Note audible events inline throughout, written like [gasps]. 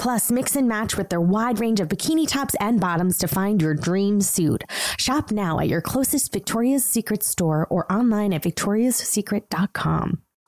Plus, mix and match with their wide range of bikini tops and bottoms to find your dream suit. Shop now at your closest Victoria's Secret store or online at victoriassecret.com.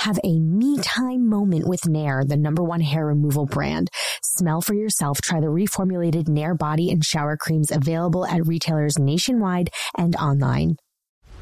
Have a me time moment with Nair, the number one hair removal brand. Smell for yourself. Try the reformulated Nair body and shower creams available at retailers nationwide and online.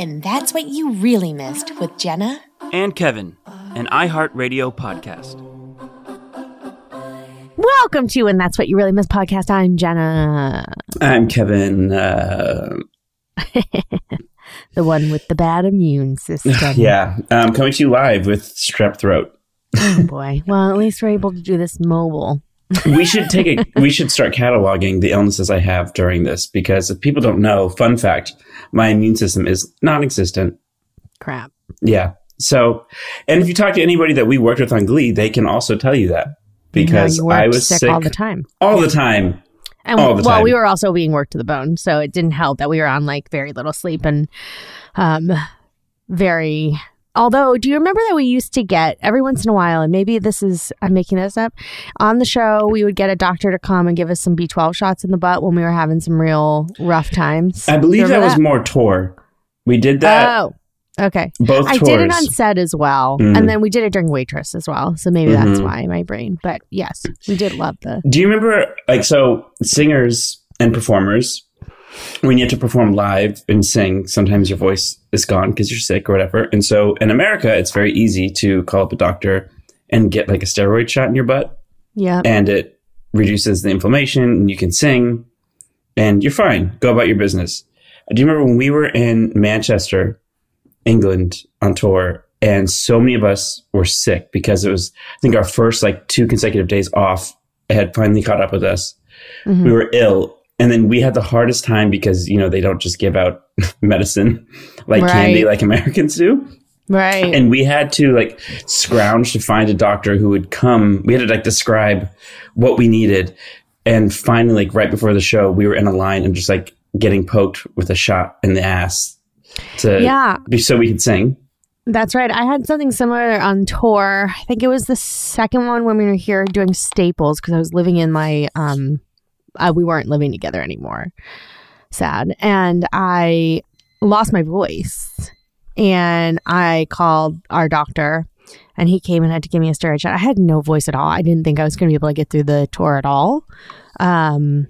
And that's what you really missed with Jenna and Kevin, an iHeartRadio podcast. Welcome to And That's What You Really Missed podcast. I'm Jenna. I'm Kevin. Uh... [laughs] the one with the bad immune system. [laughs] yeah. Um, coming to you live with strep throat. oh boy. Well, at least we're able to do this mobile. We should take a we should start cataloging the illnesses I have during this because if people don't know, fun fact, my immune system is non-existent. Crap. Yeah. So, and if you talk to anybody that we worked with on Glee, they can also tell you that because you I was sick, all the time. All the time. And all the well, time. we were also being worked to the bone, so it didn't help that we were on like very little sleep and um very Although, do you remember that we used to get every once in a while, and maybe this is, I'm making this up, on the show, we would get a doctor to come and give us some B12 shots in the butt when we were having some real rough times. I believe that, that, was more tour. We did that. Oh, okay. Both I tours. did it on set as well. Mhm. And then we did it during Waitress as well. So maybe that's Mhm. why my brain. But yes, we did love the. Do you remember, like, so singers and performers, when you have to perform live and sing, sometimes your voice is gone because you're sick or whatever. And so in America, it's very easy to call up a doctor and get like a steroid shot in your butt, Yeah. and it reduces the inflammation, and you can sing, and you're fine. Go about your business. Do you remember when we were in Manchester, England on tour, and so many of us were sick because it was, I think, our first like two consecutive days off had finally caught up with us. Mhm. We were ill. And then we had the hardest time because, you know, they don't just give out [laughs] medicine like Right. candy like Americans do. Right. And we had to like scrounge to find a doctor who would come. We had to like describe what we needed. And finally, like right before the show, we were in a line and just like getting poked with a shot in the ass to yeah. be so we could sing. That's right. I had something similar on tour. I think it was the second one when we were here doing Staples because I was living in my um uh, we weren't living together anymore. Sad. And I lost my voice. And I called our doctor and he came and had to give me a steroid shot. I had no voice at all. I didn't think I was going to be able to get through the tour at all. Um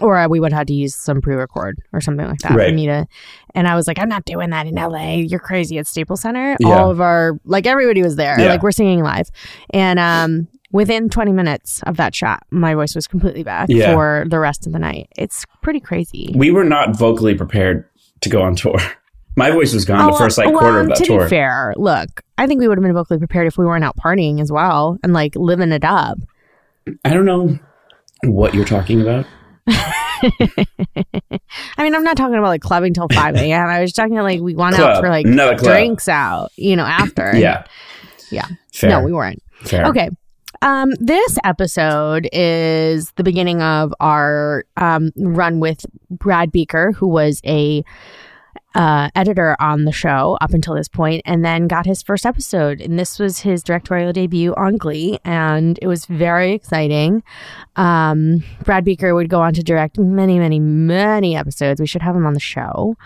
or we would have had to use some pre-record or something like that for Right. me to. And I was like, I'm not doing that in LA. You're crazy at Staples Center. Yeah. All of our like everybody was there. Yeah. Like we're singing live, and um, within 20 minutes of that shot, my voice was completely back Yeah. for the rest of the night. It's pretty crazy. We were not vocally prepared to go on tour. [laughs] My voice was gone the Oh, first like well, quarter um, of that to tour. be fair, look, I think we would have been vocally prepared if we weren't out partying as well and like living it up. I don't know what you're talking about. [laughs] I mean, I'm not talking about like clubbing till 5 [laughs] a.m. I was talking like we went out for like drinks out, you know, after. Yeah. Yeah. Fair. No, we weren't. Fair. Okay. Um, this episode is the beginning of our um, run with Brad Buecker, who was a uh, editor on the show up until this point, and then got his first episode. And this was his directorial debut on Glee, and it was very exciting. Um, Brad Buecker would go on to direct many, many, many episodes. We should have him on the show.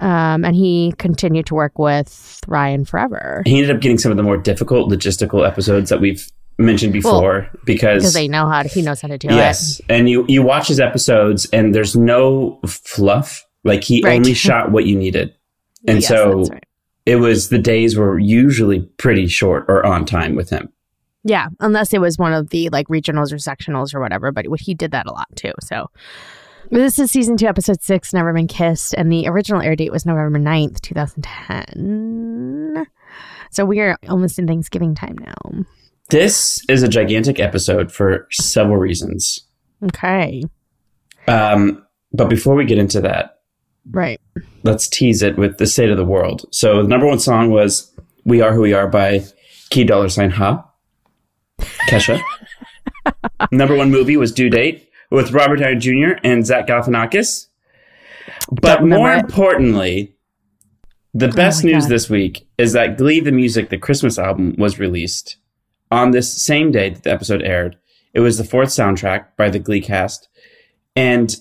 Um, and he continued to work with Ryan forever He ended up getting some of the more difficult logistical episodes that we've mentioned before because, because they know how to, he knows how to do it. yes, and you you watch his episodes and there's no fluff. Like he Right. only [laughs] shot what you needed, and Yes, so right. it was the days were usually pretty short or on time with him. Yeah, unless it was one of the like regionals or sectionals or whatever, but he did that a lot too. So this is season two, episode six, Never Been Kissed, and the original air date was November 9th, 2010. So we are almost in Thanksgiving time now. This is a gigantic episode for several reasons. Okay. Um, but before we get into that, Right. let's tease it with the state of the world. So the number one song was "We Are Who We Are" by Key Dollar Sign Ha, Kesha. [laughs] number one movie was Due Date with Robert Downey Jr. and Zach Galifianakis. But more it. importantly, the best my news God. this week is that Glee the Music, the Christmas album, was released on this same day that the episode aired. It was the fourth soundtrack by the Glee cast, and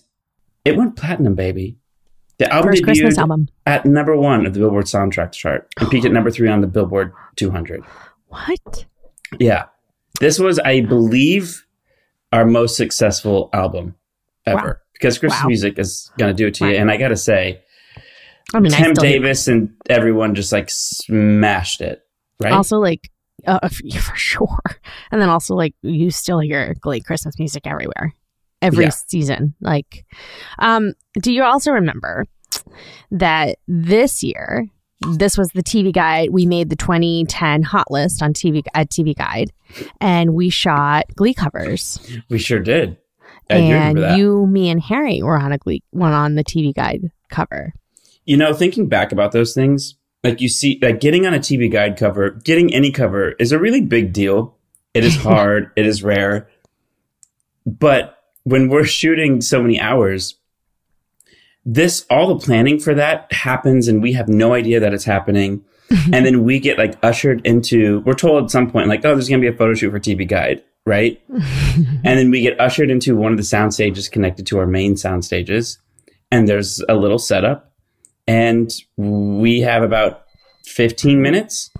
it went platinum, baby. The album First Christmas album. at number one of the Billboard soundtrack chart and peaked at number three on the Billboard 200. What? Yeah. This was, I believe, our most successful album ever Wow. because Christmas Wow. music is going to do it to you. And I got to say, I mean, Tim Davis and everyone just like smashed it, right? also like uh, [laughs] for sure. And then also like you still hear Glee Christmas music everywhere, every Yeah. season. Like, um, do you also remember that this year? This was the TV guide. We made the 2010 hot list on TV at TV Guide, and we shot Glee covers. we sure did. I and you, me, and Harry were on a Glee one on the TV Guide cover. You know, thinking back about those things, like you see, like getting on a TV guide cover, getting any cover is a really big deal. It is [laughs] hard, it is rare. But when we're shooting so many hours, this, all the planning for that happens and we have no idea that it's happening. [laughs] and then we get like ushered into, we're told at some point, like, oh, there's going to be a photo shoot for TV guide, right? [laughs] and then we get ushered into one of the sound stages connected to our main sound stages. And there's a little setup and we have about 15 minutes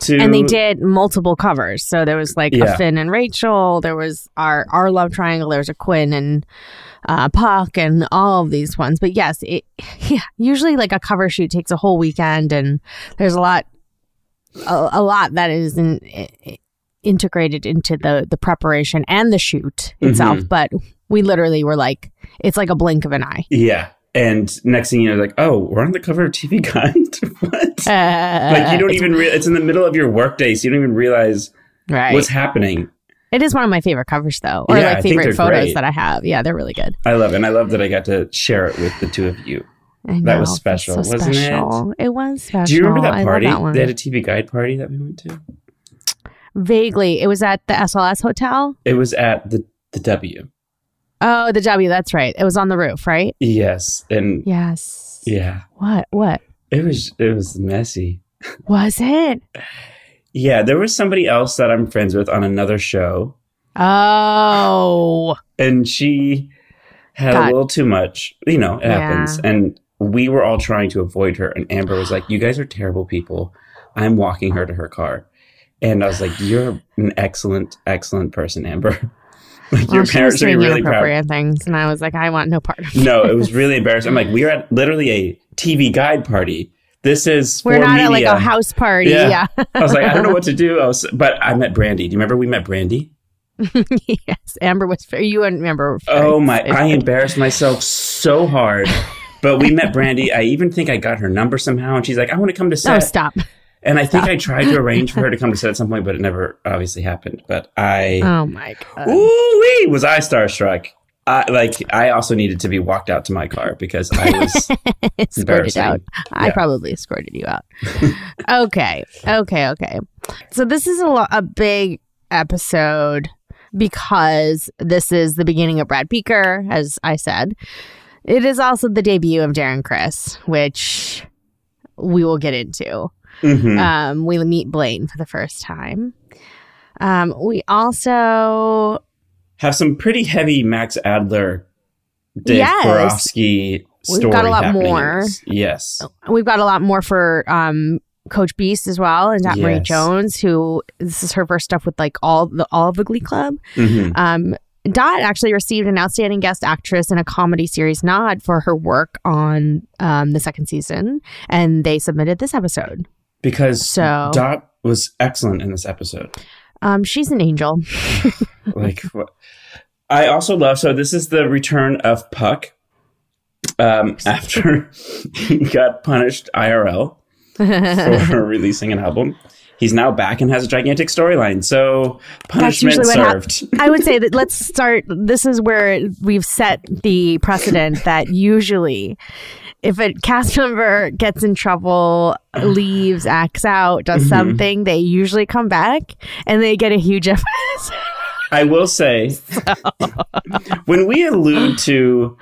to and they did multiple covers. So there was like Yeah. a Finn and Rachel. There was our our love triangle. There was a Quinn and uh, Puck and all of these ones. But yes, it [laughs] yeah. Usually, like a cover shoot takes a whole weekend, and there's a lot a, a lot that is in, integrated into the the preparation and the shoot itself. Mhm. But we literally were like, it's like a blink of an eye. yeah and next thing you know like oh we're on the cover of tv guide [laughs] what uh, like you don't even re- it's in the middle of your workday so you don't even realize right. what's happening It is one of my favorite covers, though, or Yeah, like favorite photos great. that I have. Yeah, they're really good. i love it and i love that i got to share it with the two of you That was special, so wasn't it? special. it? was special. do you remember that party that they had a tv guide party that we went to Vaguely, it was at the SLS hotel. it was at the the w Oh, the W. That's right. It was on the roof, right? yes and Yes. yeah What? What it was it was messy was it? yeah there was somebody else that i'm friends with on another show Oh, and she had God. a little too much. You know, it Yeah. happens. And we were all trying to avoid her. And Amber was like, "You guys are terrible people." I'm walking her to her car, and I was like, "You're an excellent, excellent person, Amber." [laughs] Well, your parents be doing really proud. inappropriate things, and I was like, I want no part of it. No, it was really embarrassing. I'm like, we are at literally a TV guide party. This is We're not at like a house party. Yeah. [laughs] I was like, I don't know what to [laughs] do. I was, but I met Brandy. Do you remember we met Brandy? yes. Amber was very, you and Amber were Oh my! I [laughs] embarrassed myself so hard. But we met Brandy. I even think I got her number somehow, and she's like, "I want to come to Oh, set." stop. And I think I tried to arrange for her to come to [laughs] set at some point, but it never obviously happened. But I, Oh my God. ooh wee, was I starstruck? I like. I also needed to be walked out to my car because I [laughs] was escorted out. I Yeah. probably escorted you out. [laughs] okay, okay, okay. So this is a lo- a big episode because this is the beginning of Brad Buecker, as I said. It is also the debut of Darren Criss, which we will get into. Mhm. Um, we meet Blaine for the first time. Um, we also have some pretty heavy Max Adler, Dave Yes. Karofsky We've got a lot happening in more. Yes. we've got a lot more for um Coach Beiste as well, and Dot Marie Jones, who this is her first stuff with like all the all of the Glee Club. Mhm. Um, Dot actually received an outstanding guest actress in a comedy series nod for her work on um, the second season, and they submitted this episode. Because So- Dot was excellent in this episode. Um, she's an angel. [laughs] like what- I also love so this is the return of Puck um, [laughs] after he got punished IRL for [laughs] releasing an album. He's now back and has a gigantic storyline. So punishment usually what hap- served. I would say that let's start. This is where we've set the precedent that usually, if a cast [laughs] member gets in trouble, leaves, acts out, does Mhm. something, they usually come back and they get a huge [laughs] episode. I will say, when we allude to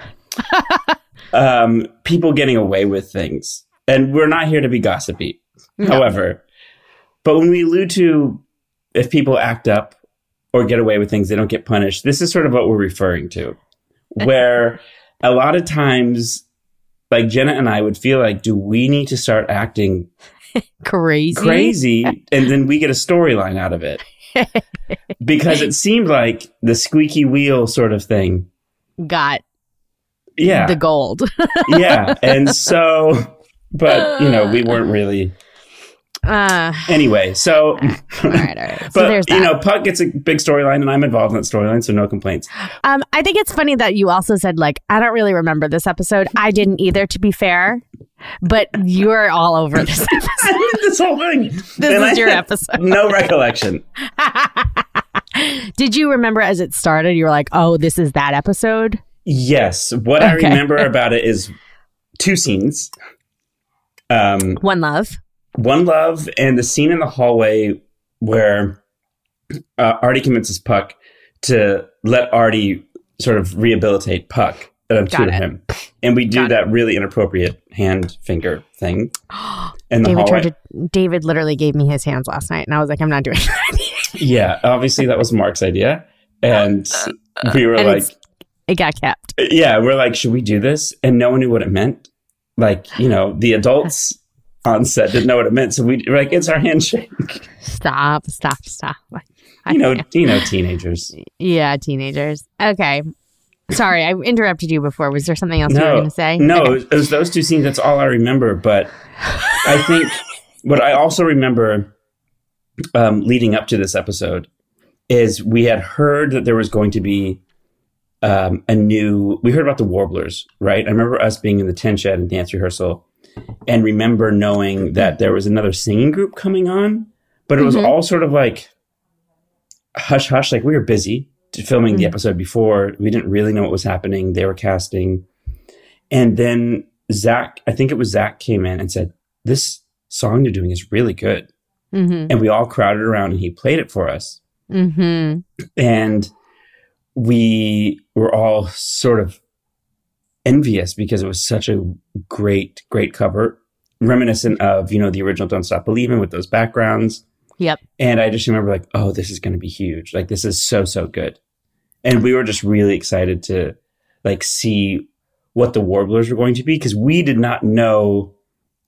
[laughs] um, people getting away with things, and we're not here to be gossipy, however, but when we allude to if people act up or get away with things, they don't get punished, this is sort of what we're referring to, where a lot of times, like Jenna and I would feel like, do we need to start acting [laughs] Crazy. crazy and then we get a storyline out of it [laughs] because it seemed like the squeaky wheel sort of thing Got yeah the gold. yeah [laughs] and so but you know we weren't really uh, anyway so all right, all [laughs] right. So but there's that. you know puck gets a big storyline and i'm involved in that storyline so no complaints Um, I think it's funny that you also said like I don't really remember this episode. I didn't either, to be fair. But you're all over this. [laughs] episode. this whole thing This And is I your episode. no recollection [laughs] Did you remember as it started? You were like, "Oh, this is that episode." yes what i remember about it is two scenes um One love. One Love and the scene in the hallway where uh, Artie convinces Puck to let Artie sort of rehabilitate Puck uh, to Got it. him. And we do Got that really inappropriate hand finger thing [gasps] in the David tried to. David literally gave me his hands last night, and I was like, "I'm not doing that." [laughs] yeah, obviously that was Mark's idea. And we were And like, it got kept. yeah, we're like, should we do this? And no one knew what it meant. Like, you know, the adults on set didn't know what it meant. So we were like, it's our handshake. Stop! Stop! Stop! I [laughs] You know, can't. you know, teenagers. Yeah, teenagers. Okay. Sorry, I interrupted you before. Was there something else you were going to say? no, Okay. it was- it was those two scenes. That's all I remember. But I think [laughs] what I also remember um, leading up to this episode is we had heard that there was going to be um, a new. We heard about the Warblers, right? I remember us being in the tent shed and dance rehearsal, and remember knowing that there was another singing group coming on, but it was Mhm. all sort of like hush hush. Like we were busy filming the Mhm. episode before. We didn't really know what was happening. They were casting. And then Zach, I think it was Zach came in and said, This song you're doing is really good. Mm-hmm. And we all crowded around and he played it for us. Mm-hmm. And we were all sort of envious because it was such a great, great cover, reminiscent of, you know, the original Don't Stop Believing with those backgrounds. Yep. And I just remember like, oh, this is going to be huge. Like, this is so, so good. And we were just really excited to like see what the Warblers were going to be because we did not know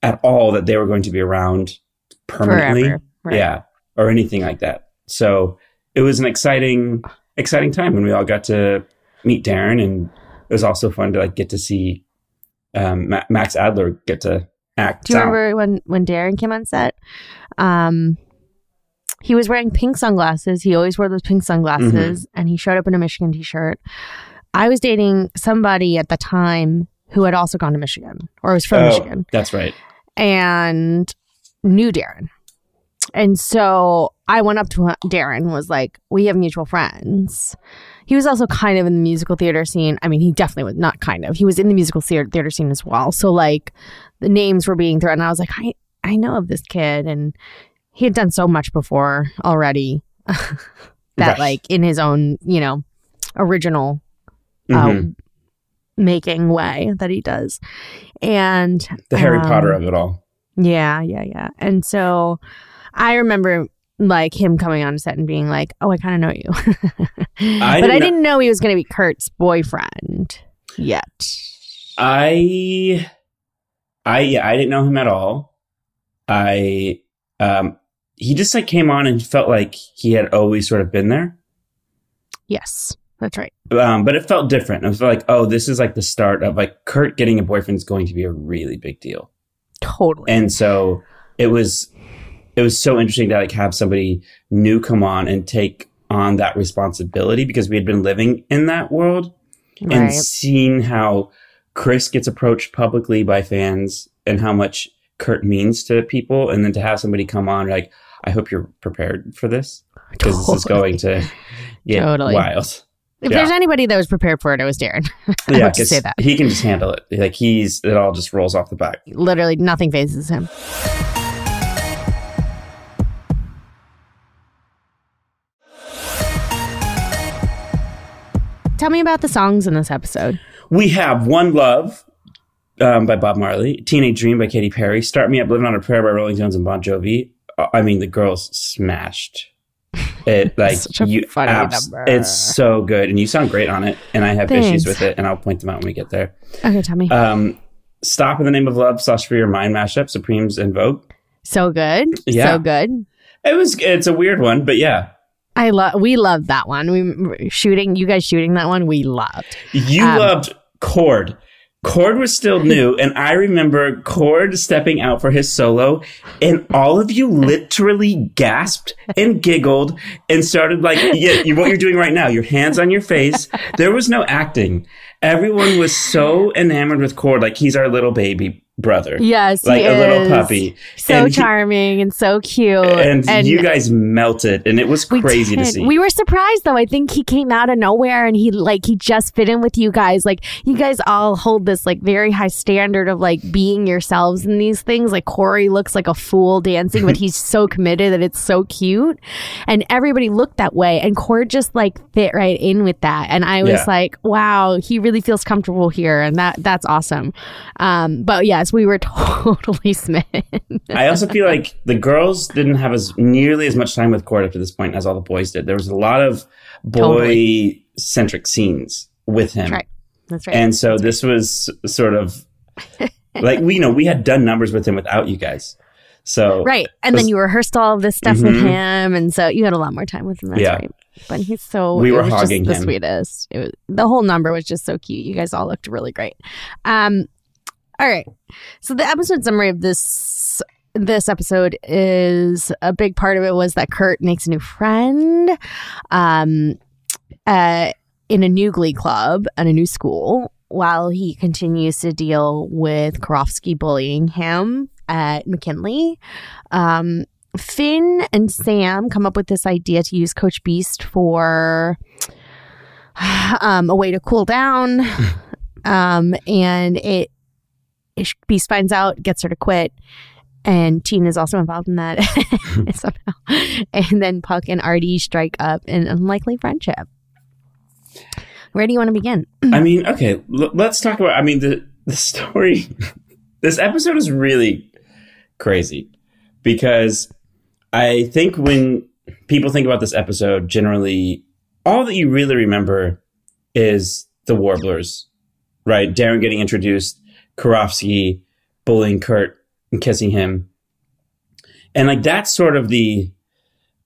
at all that they were going to be around permanently. Forever. Right. Yeah. Or anything like that. So it was an exciting exciting time when we all got to meet Darren, and it was also fun to like get to see um, Ma- Max Adler get to act. Do you out. remember when when Darren came on set? Um, he was wearing pink sunglasses. He always wore those pink sunglasses, and he showed up in a Michigan t-shirt. I was dating somebody at the time who had also gone to Michigan or was from Oh, Michigan That's right. and knew Darren. And so I went up to Darren and was like, "We have mutual friends." He was also kind of in the musical theater scene. I mean, he definitely was not kind of. He was in the musical theater, theater scene as well. So like the names were being thrown. And I was like, I I know of this kid, and he had done so much before already. [laughs] that Right. like in his own you know original uh, making way that he does, and the Harry um, Potter of it all. yeah, yeah, yeah. And so I remember like him coming on set and being like, "Oh, I kind of know you," I but didn't I didn't know he was going to be Kurt's boyfriend yet. I, I, yeah, I didn't know him at all. I, um, he just like came on and felt like he had always sort of been there. Yes, that's right. Um, but it felt different. It was like, oh, this is like the start of like Kurt getting a boyfriend is going to be a really big deal. Totally. And so it was, it was so interesting to like have somebody new come on and take on that responsibility because we had been living in that world and right. seeing how Chris gets approached publicly by fans and how much Kurt means to people, and then to have somebody come on like, I hope you're prepared for this [laughs] because this is going to get Totally. wild. If yeah. there's anybody that was prepared for it, it was Darren. [laughs] I Yeah, to say that. he can just handle it. Like he's it all just rolls off the back. Literally, nothing phases him. Tell me about the songs in this episode. We have One Love um, by Bob Marley, Teenage Dream by Katy Perry, Start Me Up Living on a Prayer by Rolling Stones and Bon Jovi. Uh, I mean, the girls smashed [laughs] it. Like you, funny abs- number. it's so good, and you sound great on it. And I have issues with it, and I'll point them out when we get there. Okay, tell me. Um, Stop in the Name of Love slash Free Your Mind mashup, Supremes and Vogue. so good. Yeah. So good. It was it's a weird one, but yeah, I love. We loved that one. We shooting. You guys shooting that one. We loved. You Um, loved Chord. Chord was still [laughs] new, and I remember Chord stepping out for his solo, and all of you literally gasped and giggled and started like, yeah, you- what you're doing right now, your hands on your face. There was no acting. Everyone was so enamored with Chord, like he's our little baby brother, Yes, he like a little puppy. So And he- charming and so cute. and, you guys melted, and it was crazy to see. We were surprised though. I think he came out of nowhere and he like he just fit in with you guys. Like you guys all hold this like very high standard of like being yourselves in these things. Like Corey looks like a fool dancing, but he's [laughs] so committed that it's so cute. And everybody looked that way. And Chord just like fit right in with that. And I was Yeah. like, wow, he really feels comfortable here. And that that's awesome. Um, but we were [laughs] totally smitten. I also feel like the girls didn't have as nearly as much time with Chord up to this point as all the boys did. There was a lot of boy centric scenes with him. That's right. That's right. And so this was sort of like we you know we had done numbers with him without you guys. So Right. And then you rehearsed all of this stuff with Mhm. him. And so you had a lot more time with him. That's Yeah. right. But he's so, We were was just hogging the him. sweetest. It was, the whole number was just so cute. You guys all looked really great. Um, all right. So the episode summary of this this episode is a big part of it was that Kurt makes a new friend um uh in a new glee club and a new school while he continues to deal with Karofsky bullying him at McKinley. Um, Finn and Sam come up with this idea to use Coach Beiste for [sighs] um, a way to cool down. [laughs] um, and it, it Beiste finds out, gets her to quit. And Teen is also involved in that [laughs] [laughs] somehow. And then Puck and Artie strike up an unlikely friendship. Where do you want to begin? I [clears throat] mean, okay, l- let's talk about. I mean, the the story. [laughs] this episode is really crazy because I think when people think about this episode, generally, all that you really remember is the Warblers, right? Darren getting introduced, Karofsky bullying Kurt and kissing him, and like that's sort of the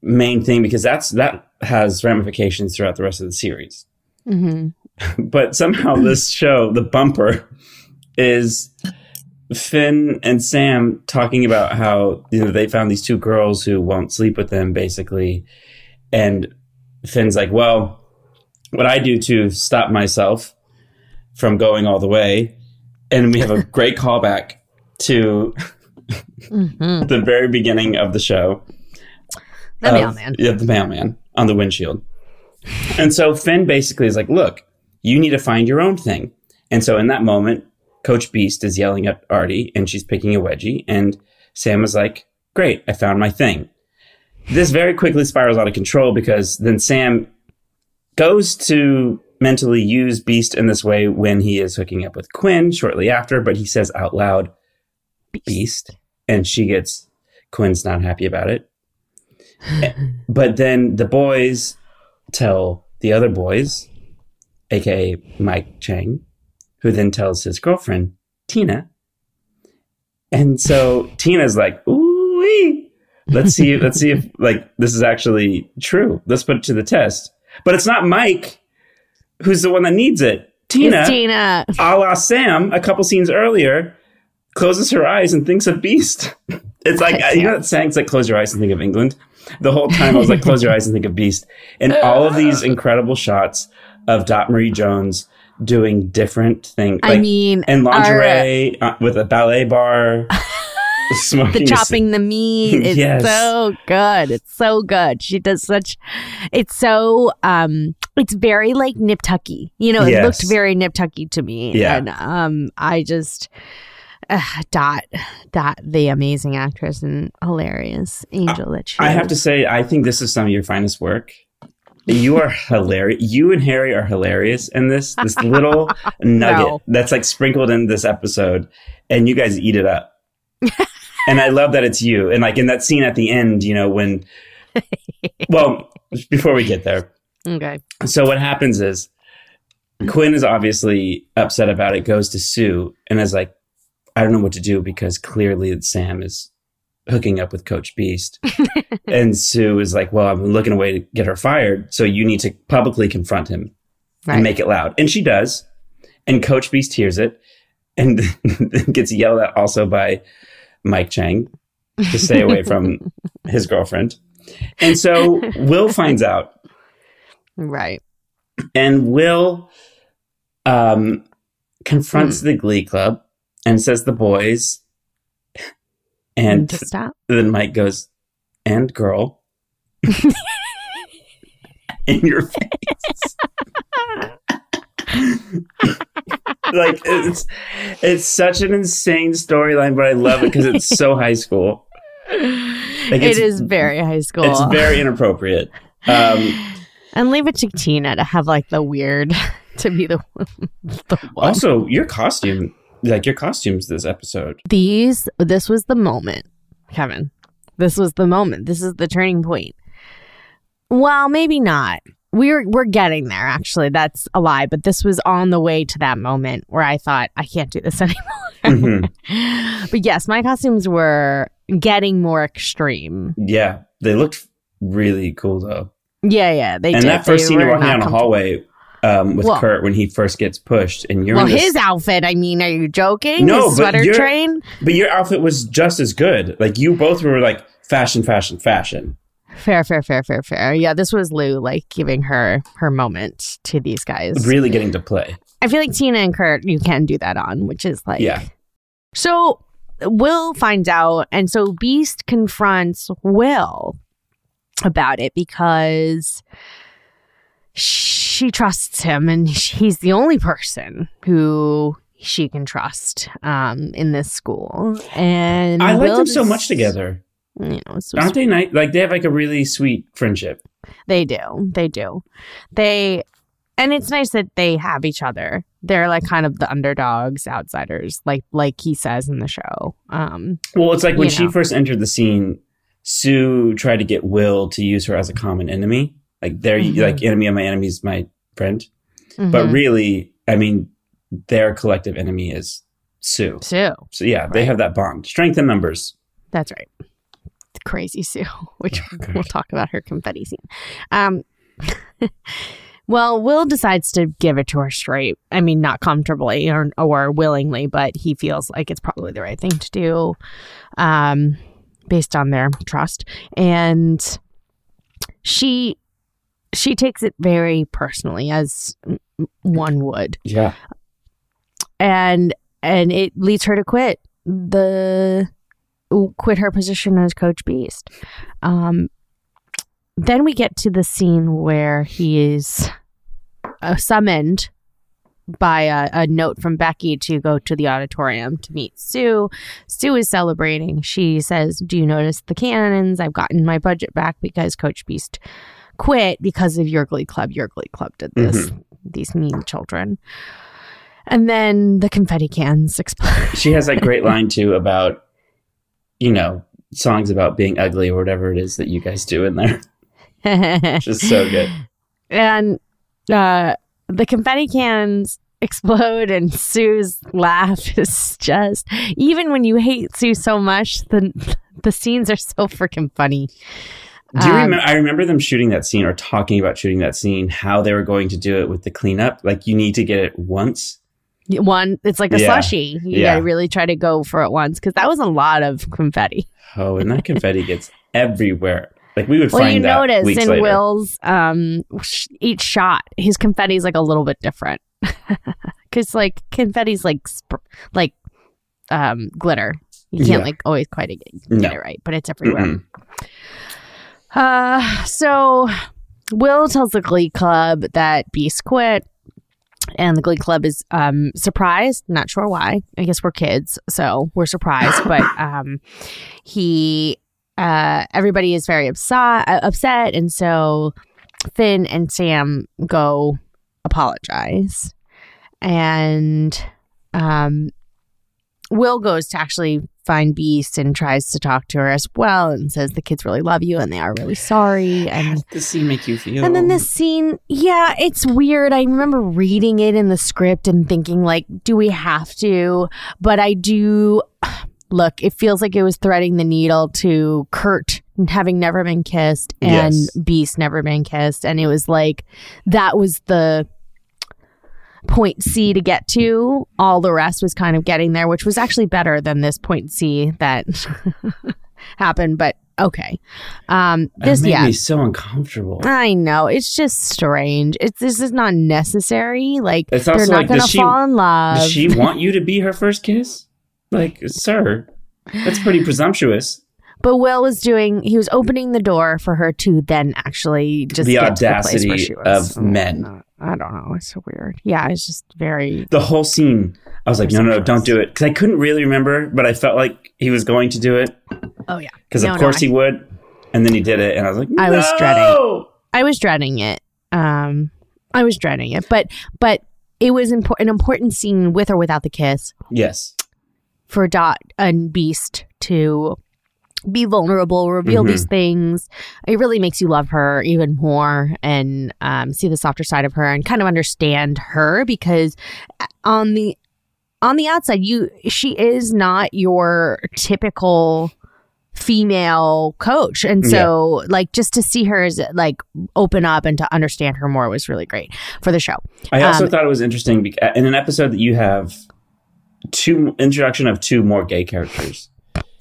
main thing because that's that has ramifications throughout the rest of the series. hmm [laughs] But somehow this show, the bumper, is Finn and Sam talking about how you know they found these two girls who won't sleep with them, basically, and Finn's like, "Well, what I do to stop myself from going all the way," and we have a great callback to hmm the very beginning of the show. The of- mailman. Yeah, the mailman on the windshield. And so Finn basically is like, look, you need to find your own thing. And so in that moment, Coach Beiste is yelling at Artie and she's picking a wedgie. And Sam is like, great, I found my thing. This very quickly spirals out of control because then Sam goes to mentally use Beiste in this way when he is hooking up with Quinn shortly after, but he says out loud, Beiste. And she gets, Quinn's not happy about it. [laughs] But then the boys tell the other boys, aka Mike Chang, who then tells his girlfriend, Tina. And so [laughs] Tina's like, ooh, let's see, let's see if like this is actually true. Let's put it to the test. But it's not Mike who's the one that needs it. Tina, It's Tina. a la Sam, a couple scenes earlier, closes her eyes and thinks of Beiste. [laughs] It's like, you know that saying, it's like, close your eyes and think of England? The whole time I was like, close your eyes and think of Beiste. And [laughs] all of these incredible shots of Dot Marie Jones doing different things. I mean, and our- lingerie uh, with a ballet bar. [laughs] [laughs] the chopping the meat it's Yes. so good it's so good she does such it's so um it's very like nip tucky you know it Yes. looked very nip tucky to me Yeah. and um i just uh, dot dot the amazing actress and hilarious angel that she I have to say, I think this is some of your finest work. You are hilarious. You and Harry are hilarious in this. This [laughs] little nugget No. that's like sprinkled in this episode, and you guys eat it up. [laughs] and I love that it's you. And like in that scene at the end, you know, when, [laughs] well, before we get there, okay so what happens is Quinn is obviously upset about it, goes to Sue, and is like, I don't know what to do because clearly Sam is hooking up with Coach Beiste. [laughs] and Sue is like, Well, I'm looking a way to get her fired. So you need to publicly confront him right and make it loud. And she does. And Coach Beiste hears it and [laughs] gets yelled at also by Mike Chang to stay away from [laughs] his girlfriend. And so Will [laughs] finds out. Right. And Will um, confronts the Glee Club and says the boys, and to stop. then Mike goes, "And girl," [laughs] in your face. Like it's it's such an insane storyline, but I love it because it's so [laughs] high school. Like, it's- very high school It's very inappropriate. Um, and leave it to tina to have like the weird [laughs] to be the, the one. also, your costume, like your costumes, this episode. these this was the moment kevin this was the moment this is the turning point well maybe not we're we're getting there actually that's a lie but this was on the way to that moment where i thought i can't do this [laughs] anymore Mhm. but yes my costumes were getting more extreme Yeah, they looked really cool though. yeah yeah they and did that first They scene you're walking down a hallway um, with Well- Kurt when he first gets pushed, and you're well in this, his outfit i mean are you joking No, his sweater train but your outfit was just as good. Like you both were like fashion, fashion, fashion. Fair fair fair fair fair yeah this was lou like giving her her moment to these guys Really getting to play. I feel like Tina and Kurt, you can do that on, which is like. Yeah. So Will finds out, and so Beiste confronts Will about it because she trusts him, and he's the only person who she can trust um, in this school. And I like Will them so much together. You know, it's so Aren't they nice? Like they have like a really sweet friendship. They do. They do. They and it's nice that they have each other. They're like kind of the underdogs, outsiders, like like he says in the show. Um Well, it's like when she know. first entered the scene, Sue tried to get Will to use her as a common enemy. Like they're Mhm. like enemy of my enemy is my friend. But mhm. really, I mean, their collective enemy is Sue. Sue. So yeah, they have that bond. Strength in numbers. That's right. Crazy Sue, [laughs] which [laughs] we'll talk about her confetti scene. Um, [laughs] well, Will decides to give it to her straight. I mean, not comfortably or, or willingly, but he feels like it's probably the right thing to do um, based on their trust. And she she takes it very personally as one would Yeah. and and it leads her to quit the quit her position as coach beiste um then we get to the scene where he is uh, summoned by a, a note from Becky to go to the auditorium to meet Sue. Sue is celebrating. She says, Do you notice the cannons? I've gotten my budget back because Coach Beiste quit because of your Glee Club. Your Glee Club did this, these mean children. And then the confetti cans [laughs] explode. She has that great line too about, you know, songs about being ugly or whatever it is that you guys do in there. [laughs] [laughs] Just so good. and uh, the confetti cans [laughs] explode and Sue's laugh is just even when you hate Sue so much the the scenes are so freaking funny. Do you Um, remember? I remember them shooting that scene or talking about shooting that scene, how they were going to do it with the cleanup. Like you need to get it once. One, it's like a Yeah. slushy. You Yeah. gotta really try to go for it once because that was a lot of confetti. Oh, and that confetti gets everywhere. Like we would Well, find you notice in later. Will's um each shot, his confetti is like a little bit different [laughs] because like confetti's like sp- like um glitter. You can't Yeah. like always quite get, get No. it right, but it's everywhere. Mm-mm. Uh, so Will tells the Glee Club that Beiste quit, and the Glee Club is um surprised. Not sure why. I guess we're kids, so we're surprised. but [laughs] um, he uh, everybody is very upset, uh, upset, and so Finn and Sam go apologize, and um, Will goes to actually find Beiste and tries to talk to her as well, and says the kids really love you and they are really sorry, and this scene make you feel? and then this scene, yeah, it's weird. I remember reading it in the script and thinking, like, do we have to? But I do. [sighs] Look, it feels like it was threading the needle to Kurt having never been kissed and Yes. Beiste never been kissed. And it was like, that was the point C to get to. All the rest was kind of getting there, which was actually better than this point C that [laughs] happened. But okay. Um, this, made yeah. me so uncomfortable. I know it's just strange. It's this is not necessary. Like It's they're not like, gonna she- fall in love. Does she want you to be her first kiss? Like, sir, that's pretty presumptuous. but Will was doing. He was opening the door for her to then actually just The get to place where audacity was. of men. No, I don't know. It's so weird. Yeah, it's just very. The whole scene, I was like, no, no, no, don't do it. Because I couldn't really remember, but I felt like he was going to do it. Oh yeah. Because No, of no, course I- he would. And then he did it. And I was like, I was "No!" dreading. I was dreading it. Um, I was dreading it, but but it was impor- an important scene with or without the kiss. Yes. for Dot and Beiste to be vulnerable, reveal Mhm. these things. It really makes you love her even more and um, see the softer side of her and kind of understand her because uh, on the on the outside, you she is not your typical female coach and so like just to see her as like open up and to understand her more was really great for the show I also Um, thought it was interesting bec- in an episode that you have two introduction of two more gay characters.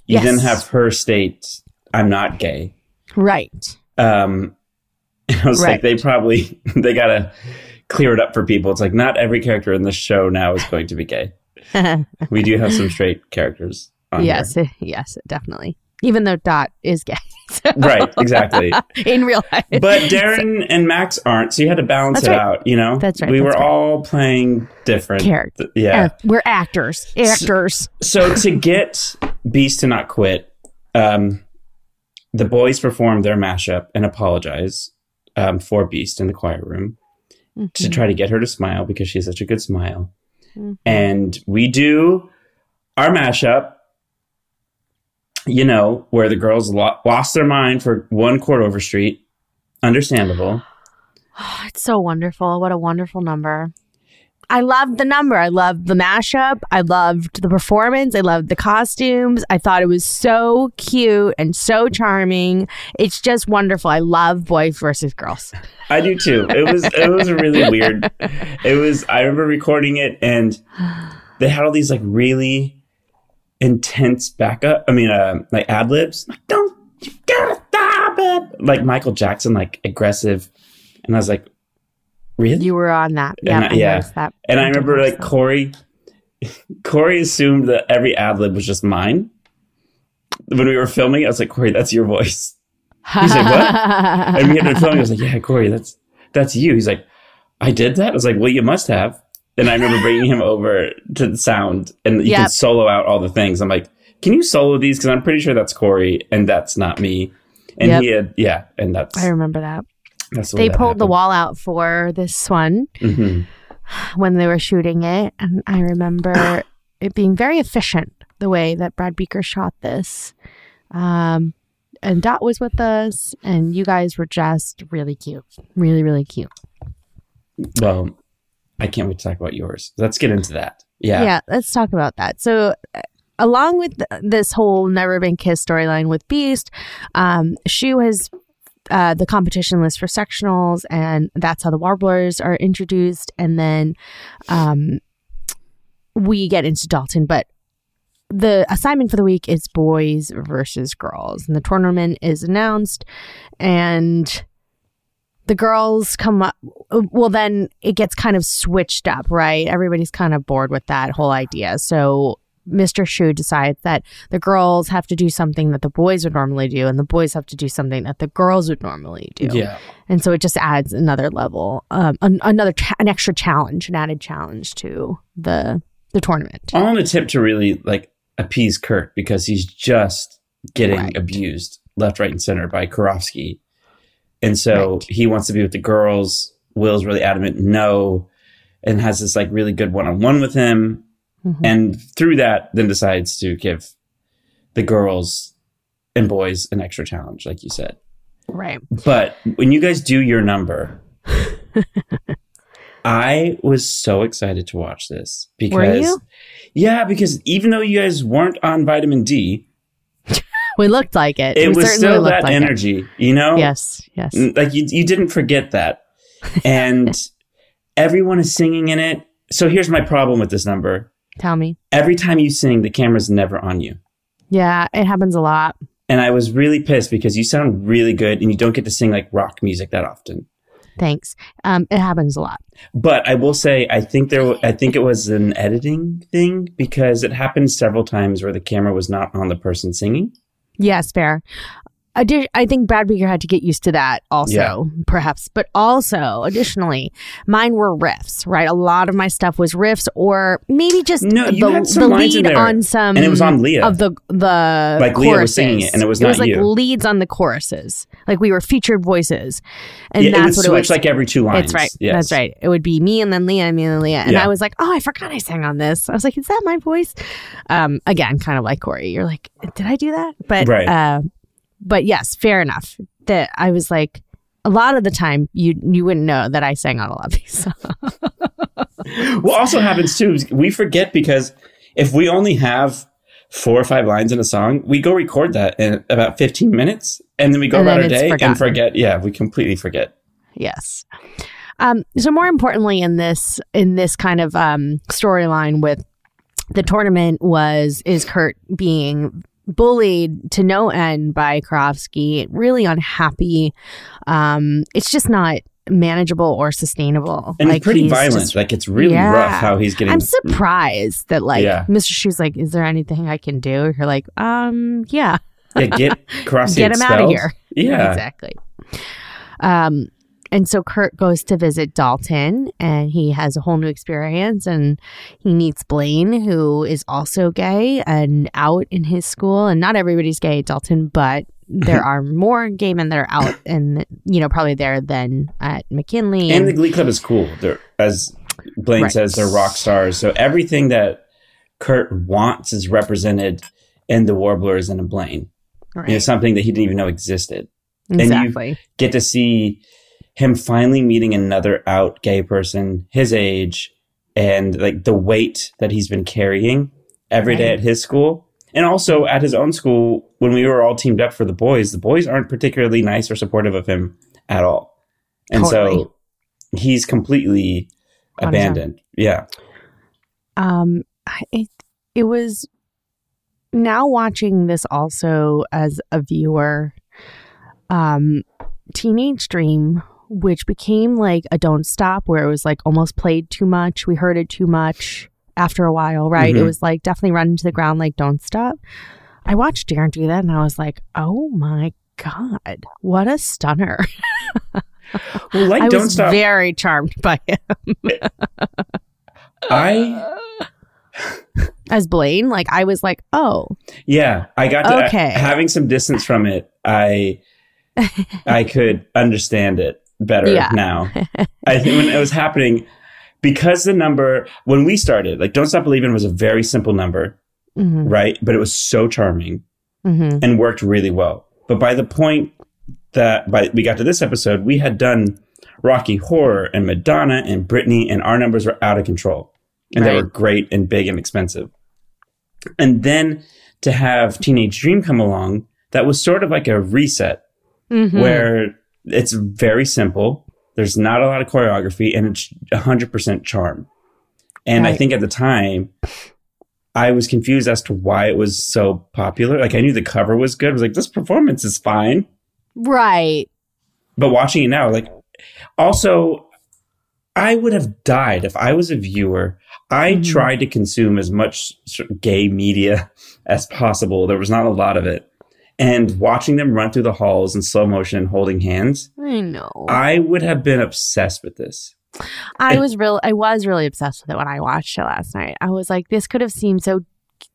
You Yes. then have her state, "I'm not gay." right Um, [laughs] and I was Right. like, they probably [laughs] they gotta clear it up for people. It's like not every character in this show now is going to be gay. [laughs] We do have some straight characters. On yes there. yes definitely even though Dot is gay So- right, exactly. in real life. But Darren and Max aren't, so you had to balance That's it right. out. You know, That's right, We that's were right. all playing different characters. Yeah. Uh, we're actors. Actors. so to get Beiste to not quit, um, the boys perform their mashup and apologize um, for Beiste in the choir room Mm-hmm. to try to get her to smile because she has such a good smile. Mhm. And we do our mashup, you know, where the girls lo- lost their mind for one Chord Overstreet. Understandable. Oh, [sighs] it's so wonderful. What a wonderful number. I loved the number. I loved the mashup. I loved the performance. I loved the costumes. I thought it was so cute and so charming. It's just wonderful. I love boys versus girls. I do too. It was it was really weird. It was I remember recording it and they had all these like really intense backup. I mean, uh, like ad libs. Like, don't you gotta stop it. Like Michael Jackson, like aggressive, and I was like, really? You were on that. And Yeah, I- I, yeah. that. and I remember like that. Corey. Corey assumed that every ad lib was just mine. When we were filming, I was like, Corey, that's your voice. He's like, what? and we had been filming. I was like, yeah, Corey, that's that's you. He's like, I did that. I was like, well, you must have. And I remember bringing him over to the sound, and you can solo out all the things. I'm like, can you solo these? Because I'm pretty sure that's Corey, and that's not me. And Yep. he had, yeah, and that's I remember that. They pulled the wall out for this one hmm when they were shooting it. And I remember [coughs] it being very efficient the way that Brad Buecker shot this. Um, and Dot was with us, and you guys were just really cute. Really, really cute. Well, I can't wait to talk about yours. Let's get into that. Yeah, Yeah, let's talk about that. So, uh, along with th- this whole Never Been Kissed storyline with Beiste, um, Schue has uh, the competition list for sectionals, and that's how the Warblers are introduced. And then um, we get into Dalton, but the assignment for the week is boys versus girls, and the tournament is announced, and the girls come up. Well, then it gets kind of switched up, right? Everybody's kind of bored with that whole idea. So Mr. Schue decides that the girls have to do something that the boys would normally do, and the boys have to do something that the girls would normally do. yeah. And so it just adds another level, um, an, another cha- an extra challenge, an added challenge to the the tournament. All on a tip to really like appease Kurt because he's just getting Right. abused left, right, and center by Karofsky. And so Right. he wants to be with the girls. Will's really adamant no, and has this like really good one on one with him. Mhm. And through that, then decides to give the girls and boys an extra challenge, like you said. Right. But when you guys do your number, [laughs] I was so excited to watch this because Were you? yeah, because even though you guys weren't on vitamin D, [laughs] We looked like it. it we was still that like it. energy, you know? Yes. Yes. Like you you didn't forget that. [laughs] And everyone is singing in it. So here's my problem with this number. Tell me. Every time you sing, the camera's never on you. Yeah, it happens a lot. And I was really pissed because you sound really good and you don't get to sing like rock music that often. Thanks. Um, it happens a lot. But I will say, I think there, I think it was an editing thing because it happened several times where the camera was not on the person singing. Yes, fair. I did. I think Brad Buecker had to get used to that, also, Yeah. perhaps. But also, additionally, mine were riffs. Right, a lot of my stuff was riffs, or maybe just No, you the, had some the lead on some, and it was on Leah. of the the Like Leah was singing it, and it was it was not like you. leads on the choruses, like we were featured voices, and yeah, it that's what it was. like every two lines. That's right. Yes. That's right. It would be me and then Leah and me and then Leah. And Yeah. I was like, oh, I forgot I sang on this. I was like, is that my voice? Um, again, kind of like Corey. You're like, did I do that? But Right. uh, but yes, fair enough. That I was like, a lot of the time you you wouldn't know that I sang on a lot of these [laughs] songs. What also happens too is we forget because if we only have four or five lines in a song, we go record that in about 15 minutes and then we go And about our day forgotten. and forget. Yeah, we completely forget. yes. Um, so more importantly in this in this kind of um, storyline with the tournament was is Kurt being bullied to no end by Karofsky, really unhappy. Um, it's just not manageable or sustainable. And it's pretty violent. just- like it's really Yeah. rough how he's getting. I'm surprised that like Yeah. Mr. Schue's like, is there anything I can do? You're like, um, yeah, yeah, get [laughs] Karofsky get him out of here. Yeah. exactly. Um, and so Kurt goes to visit Dalton and he has a whole new experience and he meets Blaine, who is also gay and out in his school. And not everybody's gay at Dalton, but [laughs] there are more gay men that are out and, you know, probably there than at McKinley. And the Glee Club is cool. They're, as Blaine Right. says, they're rock stars. So everything that Kurt wants is represented in the Warblers and in Blaine. Right. You know, something that he didn't even know existed. and you- Get to see him finally meeting another out gay person his age and like the weight that he's been carrying every day Right. at his school. And also at his own school, when we were all teamed up for the boys, the boys aren't particularly nice or supportive of him at all. And Totally. so he's completely On abandoned. Yeah. Um, it it was now watching this also as a viewer. Um, Teenage Dream, which became like a Don't Stop, where it was like almost played too much. We heard it too much after a while, right? It Mhm. was like definitely run into the ground like Don't Stop. I watched Darren do that, and I was like, oh my god, what a stunner! [laughs] Well, like I Don't was Stop. very charmed by him I [laughs] as Blaine. Like I was like, oh, yeah, I got to Okay. having some distance from it. I I could understand it better Yeah. now. [laughs] I think when it was happening, because the number when we started, like "Don't Stop Believing" was a very simple number, hmm right? But it was so charming hmm and worked really well. But by the point that by we got to this episode, we had done Rocky Horror and Madonna and Britney, and our numbers were out of control, and they were great and big and expensive. And then to have Teenage Dream come along, that was sort of like a reset hmm where it's very simple. There's not a lot of choreography and it's 100% charm. And I think at the time, I was confused as to why it was so popular. Like I knew the cover was good. I was like, this performance is fine. right. But watching it now, like, also, I would have died if I was a viewer. I Mhm. tried to consume as much gay media [laughs] as possible. There was not a lot of it. And watching them run through the halls in slow motion holding hands, I know. I would have been obsessed with this. I it- was real. I was really obsessed with it when I watched it last night. I was like, this could have seemed so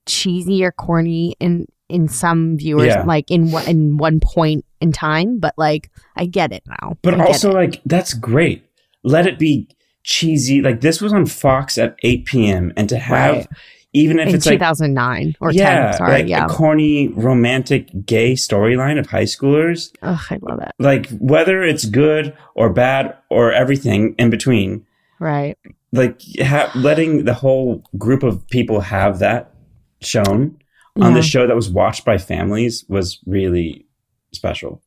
cheesy or corny in in some viewers, Yeah. like in one in one point in time. But like, I get it now. But I also, like, that's great. Let it be cheesy. Like, this was on Fox at 8 p.m. And to have, Right. Even if in it's like 2009 or yeah, 10. Sorry, like yeah. a corny romantic gay storyline of high schoolers. Ugh, I love it. Like whether it's good or bad or everything in between, Right. like ha- letting the whole group of people have that shown on Yeah. the show that was watched by families was really special.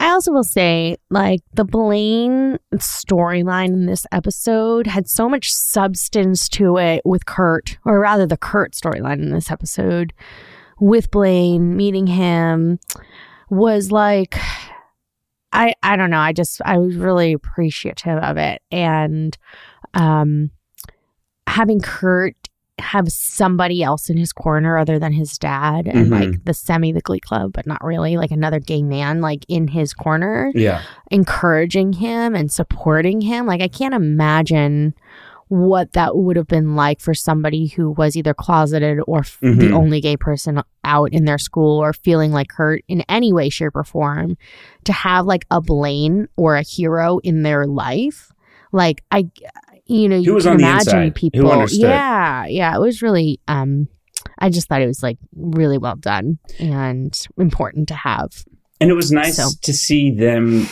I also will say, like, the Blaine storyline in this episode had so much substance to it with Kurt, or rather, the Kurt storyline in this episode with Blaine meeting him was like, I I don't know. I just I was really appreciative of it, and um, having Kurt have somebody else in his corner other than his dad and Mhm. like the semi the glee club but not really like another gay man like in his corner Yeah. encouraging him and supporting him like i can't imagine what that would have been like for somebody who was either closeted or f- the Mhm. only gay person out in their school or feeling like hurt in any way shape or form to have like a blaine or a hero in their life like i you know you can imagine who people yeah yeah it was really um i just thought it was like really well done and important to have And it was nice So- to see them.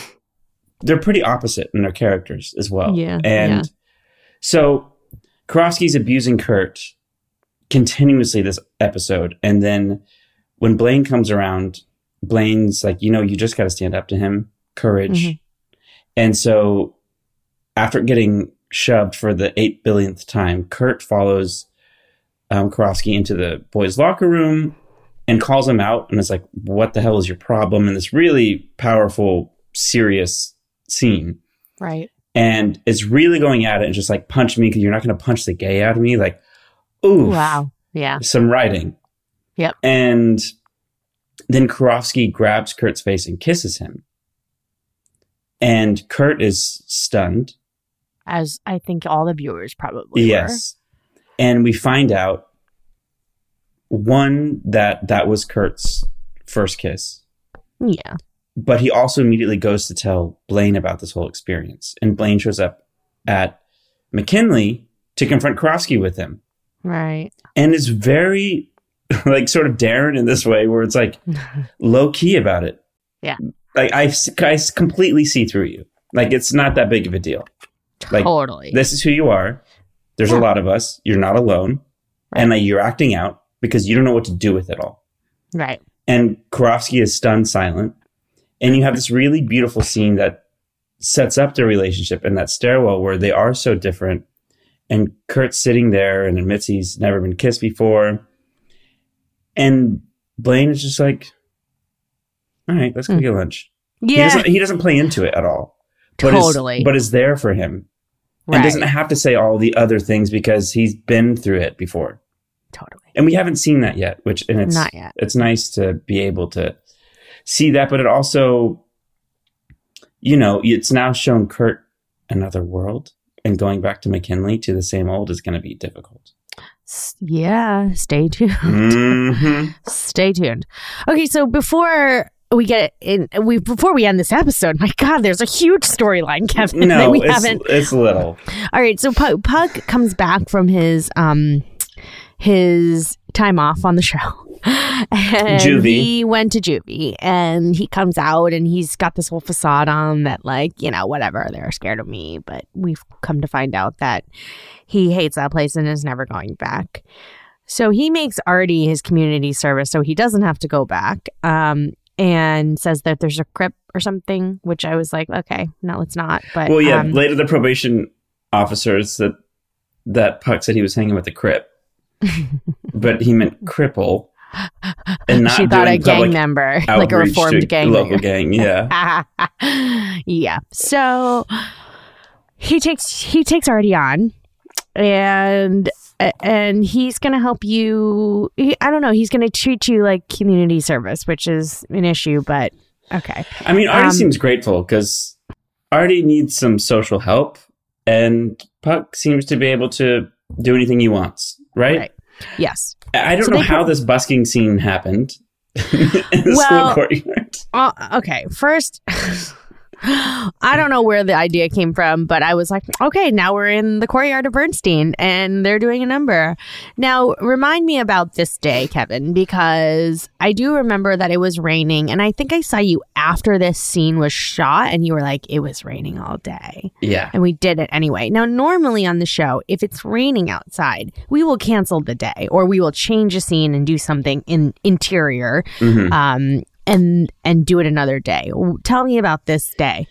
They're pretty opposite in their characters as well. Yeah, And yeah. so Karofsky's abusing Kurt continuously this episode. And then when Blaine comes around, Blaine's like, you know, you just got to stand up to him. Courage. Mhm. And so after getting shoved for the eight billionth time, Kurt follows um, Karofsky into the boys' locker room and calls him out and is like, what the hell is your problem? In this really powerful, serious scene. right And is really going at it and just like, punch me because you're not going to punch the gay out of me. Like, ooh, wow yeah some writing. Yep. And then Karofsky grabs Kurt's face and kisses him. And Kurt is stunned. As I think all the viewers probably Yes. And we find out one that that was Kurt's first kiss. Yeah. but he also immediately goes to tell Blaine about this whole experience. And Blaine shows up at McKinley to confront Karofsky with him. Right. And is very [laughs] like sort of Darren in this way where it's like [laughs] low key about it. Yeah. Like I, I completely see through you. Like it's not that big of a deal. Like, totally. This is who you are. There's Yeah. a lot of us. You're not alone. Right. And like, you're acting out because you don't know what to do with it all. Right. And Karofsky is stunned silent. And you have this really beautiful scene that sets up their relationship in that stairwell where they are so different. And Kurt's sitting there and admits he's never been kissed before. And Blaine is just like, all right, let's go Hmm. get lunch. He, Yeah. doesn't, he doesn't play into it at all. But is- Totally. but is there for him. And doesn't have to say all the other things because he's been through it before. totally. And we haven't seen that yet, which and it's Not yet. it's nice to be able to see that, but it also you know, it's now shown Kurt another world and going back to McKinley to the same old is going to be difficult. Yeah. Stay tuned. hmm [laughs] Stay tuned. Okay, so before we get in, we before we end this episode, my God, there's a huge storyline, Kevin, that No, we it's, haven't. it's little. All right, so Puck comes back from his um his time off on the show. [laughs] And Juvie. he went to juvie and he comes out and he's got this whole facade on that like, you know, whatever, they're scared of me, but we've come to find out that he hates that place and is never going back. So he makes Artie his community service so he doesn't have to go back. Um and says that there's a crip or something, which I was like, okay, no, it's not. But Well, yeah, um, later the probation officers that that Puck said he was hanging with the Crip, [laughs] but he meant cripple, and [laughs] not she thought a gang member, like a reformed gang local member. gang. Yeah, [laughs] yeah. So he takes he takes Artie on, and and he's gonna help you. He, I don't know. He's gonna treat you like community service, which is an issue, but okay. I mean, Artie Um, seems grateful because Artie needs some social help, and Puck seems to be able to do anything he wants. Right? Right. Yes. I don't So know how pro- this busking scene happened [laughs] in the Well- school courtyard. Uh, okay. First. [laughs] I don't know where the idea came from, but I was like, okay, now we're in the courtyard of Bernstein and they're doing a number. Now, remind me about this day, Kevin, because I do remember that it was raining. And I think I saw you after this scene was shot and you were like, it was raining all day. Yeah. And we did it anyway. Now, normally on the show, if it's raining outside, we will cancel the day or we will change a scene and do something in interior Mhm. um, and and do it another day. Tell me about this day.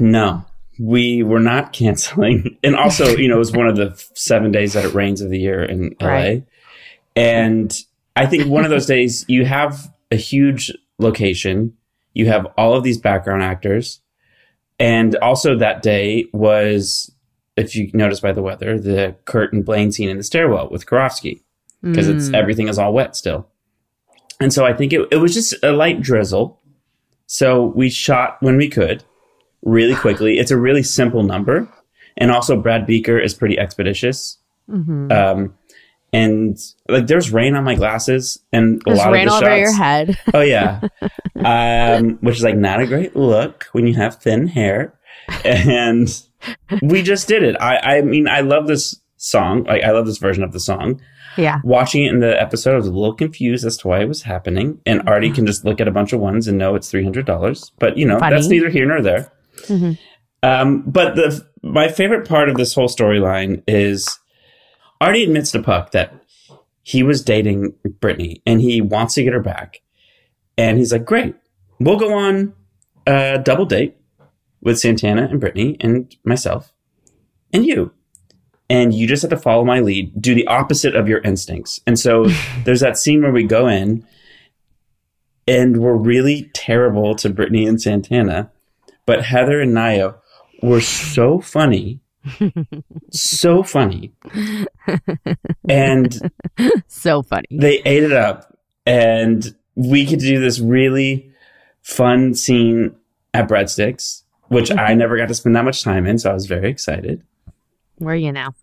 No, we were not canceling. [laughs] And also, you know, it was one of the seven days that it rains of the year in LA. Right. And I think one of those [laughs] days you have a huge location, you have all of these background actors. And also that day was, if you notice by the weather, the Kurt and Blaine scene in the stairwell with Karofsky because it's Mm. everything is all wet still. And so I think it, it was just a light drizzle. So we shot when we could really quickly. It's a really simple number. And also Brad Buecker is pretty expeditious. Mhm. Um, and like there's rain on my glasses and a lot rain of the over shots. your head. Oh yeah. um, which is like not a great look when you have thin hair. And we just did it. I, I mean, I love this song. Like I love this version of the song yeah. watching it in the episode, I was a little confused as to why it was happening. And Artie can just look at a bunch of ones and know it's three hundred dollars. But you know, Funny. that's neither here nor there. Mhm. Um, but the my favorite part of this whole storyline is Artie admits to Puck that he was dating Brittany and he wants to get her back. And he's like, "Great, we'll go on a double date with Santana and Brittany and myself and you." And you just have to follow my lead. Do the opposite of your instincts. And so [laughs] there's that scene where we go in and we're really terrible to Brittany and Santana, but Heather and Naya were so funny. so funny. [laughs] And So funny. they ate it up and we could do this really fun scene at Breadsticks, which I [laughs] never got to spend that much time in, so I was very excited. Where are you now?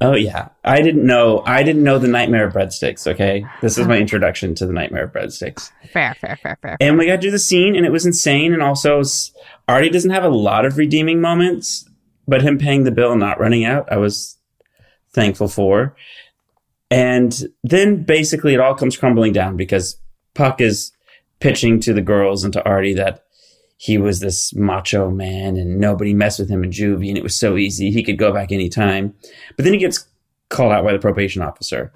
Oh yeah, I didn't know. I didn't know the Nightmare of Breadsticks. Okay, this is my uh-huh. introduction to the Nightmare of Breadsticks. Fair, fair, fair, fair. And we got to do the scene, and it was insane. And also, Artie doesn't have a lot of redeeming moments, but him paying the bill and not running out, I was thankful for. And then basically, it all comes crumbling down because Puck is pitching to the girls and to Artie that he was this macho man and nobody messed with him in juvie and it was so easy he could go back anytime but then he gets called out by the probation officer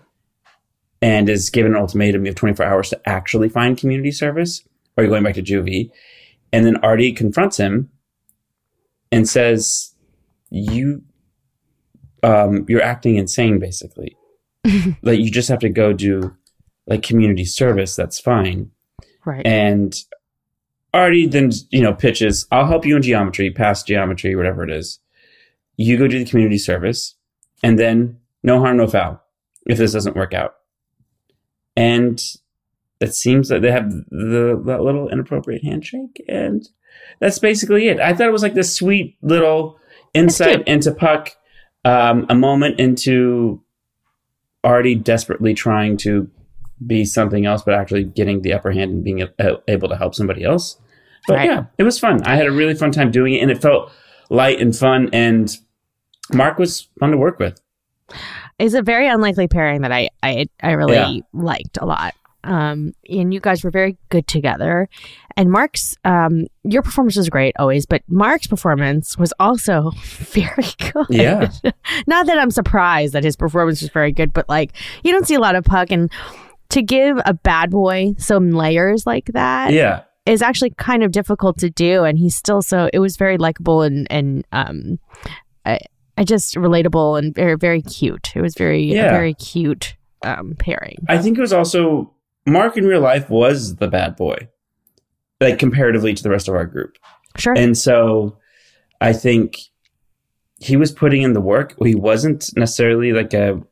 and is given an ultimatum. You have 24 hours to actually find community service or you're going back to juvie. And then Artie confronts him and says, you, um, you're acting insane basically. [laughs] like you just have to go do like community service. That's fine. Right. And Artie then, you know, pitches, I'll help you in geometry, past geometry, whatever it is. You go do the community service and then no harm, no foul if this doesn't work out. And it seems that they have the that little inappropriate handshake, and that's basically it. I thought it was like this sweet little insight into Puck, um, a moment into Artie desperately trying to be something else, but actually getting the upper hand and being a- able to help somebody else. But Right. yeah, it was fun. I had a really fun time doing it, and it felt light and fun. And Mark was fun to work with. is a very unlikely pairing that I I, I really Yeah. liked a lot. Um, and you guys were very good together. And Mark's, um, your performance was great always, but Mark's performance was also [laughs] very good. Yeah. [laughs] Not that I'm surprised that his performance was very good, but like you don't see a lot of Puck, and to give a bad boy some layers like that is Yeah, Is actually kind of difficult to do. And he's still so. It was very likable and and um, I, I just relatable and very very cute. It was very a Yeah. very cute um pairing. I think it was also Mark in real life was the bad boy, like comparatively to the rest of our group. Sure. And so I think he was putting in the work. He wasn't necessarily like a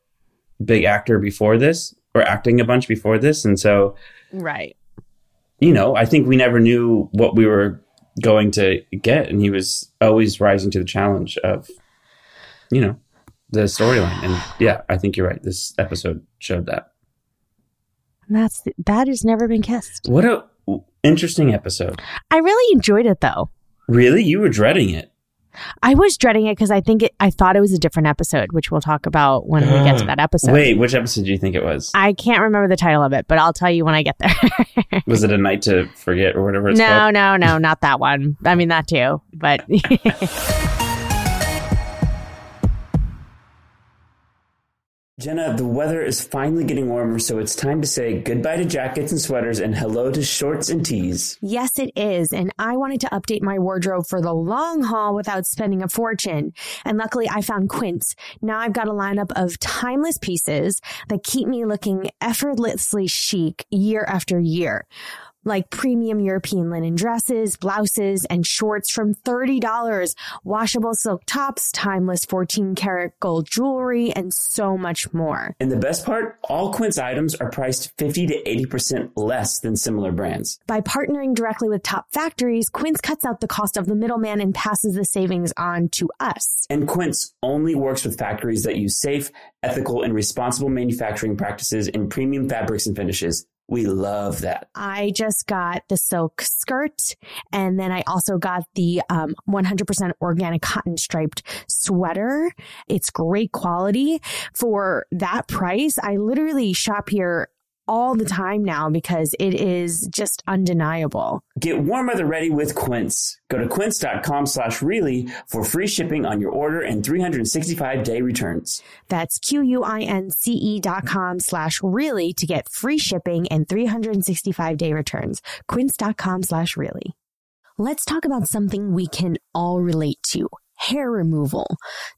big actor before this or acting a bunch before this. And so, right. you know, I think we never knew what we were going to get. And he was always rising to the challenge of, you know, the storyline. And yeah, I think you're right. This episode showed that. And that's that has never been kissed. What a interesting episode. I really enjoyed it though. Really? You were dreading it. I was dreading it because I think it, I thought it was a different episode, which we'll talk about when we get to that ah. episode. Wait, which episode do you think it was? I can't remember the title of it, but I'll tell you when I get there. [laughs] Was it a night to forget or whatever it's no, called? no, no, not that one. I mean that too, but [laughs] Jenna, the weather is finally getting warmer, so it's time to say goodbye to jackets and sweaters and hello to shorts and tees. Yes, it is. And I wanted to update my wardrobe for the long haul without spending a fortune. And luckily I found Quince. Now I've got a lineup of timeless pieces that keep me looking effortlessly chic year after year. Like premium European linen dresses, blouses, and shorts from $30, washable silk tops, timeless 14 karat gold jewelry, and so much more. And the best part, all Quince items are priced 50 to 80% less than similar brands. By partnering directly with top factories, Quince cuts out the cost of the middleman and passes the savings on to us. And Quince only works with factories that use safe, ethical, and responsible manufacturing practices in premium fabrics and finishes. We love that. I just got the silk skirt and then I also got the um, 100% organic cotton striped sweater. It's great quality for that price. I literally shop here all the time now because it is just undeniable. Get warm weather ready with Quince. Go to quince.com slash really for free shipping on your order and 365 day returns. That's Q-U-I-N-C-E dot com slash really to get free shipping and 365 day returns. Quince.com slash really. Let's talk about something we can all relate to. Hair removal.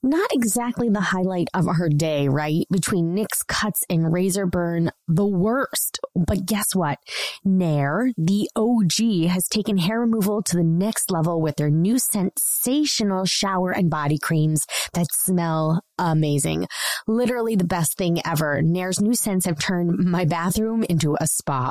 Not exactly the highlight of our day, right? Between Nick's cuts and razor burn, the worst. But guess what? Nair, the OG, has taken hair removal to the next level with their new sensational shower and body creams that smell amazing. Literally the best thing ever. Nair's new scents have turned my bathroom into a spa.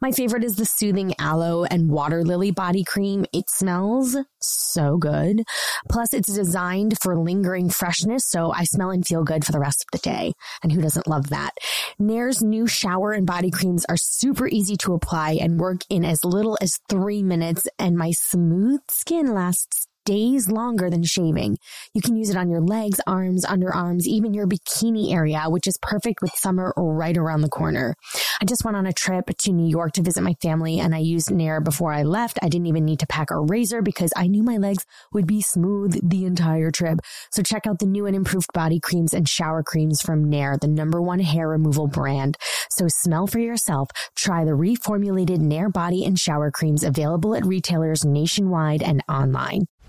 My favorite is the soothing aloe and water lily body cream. It smells so good. Plus, it's designed for lingering freshness, so I smell and feel good for the rest of the day. And who doesn't love that? Nair's new shower and body creams are super easy to apply and work in as little as three minutes, and my smooth skin lasts days longer than shaving. You can use it on your legs, arms, underarms, even your bikini area, which is perfect with summer right around the corner. I just went on a trip to New York to visit my family and I used Nair before I left. I didn't even need to pack a razor because I knew my legs would be smooth the entire trip. So check out the new and improved body creams and shower creams from Nair, the number one hair removal brand. So smell for yourself. Try the reformulated Nair body and shower creams available at retailers nationwide and online.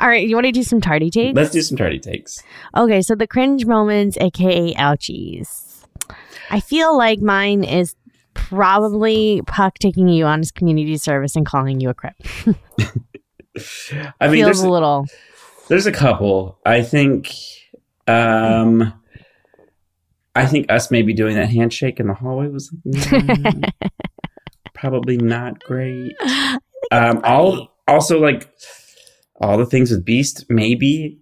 All right, you want to do some tardy takes? Let's do some tardy takes. Okay, so the cringe moments, aka ouchies. I feel like mine is probably Puck taking you on his community service and calling you a crip. [laughs] I mean, Feels there's a little. There's a couple. I think um I think us maybe doing that handshake in the hallway was [laughs] probably not great. Um all also like all the things with Beiste maybe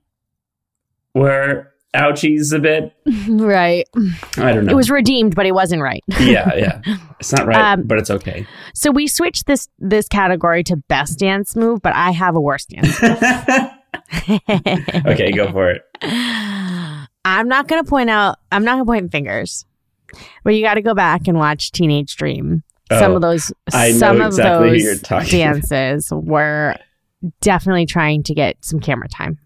were ouchies a bit. [laughs] right. I don't know. It was redeemed, but it wasn't right. [laughs] yeah, yeah. [laughs] It's not right, Um, but it's okay. So we switched this this category to best dance move, but I have a worst dance. move. okay, go for it. I'm not gonna point out. I'm not gonna point fingers, but you got to go back and watch Teenage Dream. some Oh, of those, I know some exactly of you're those dances were definitely trying to get some camera time.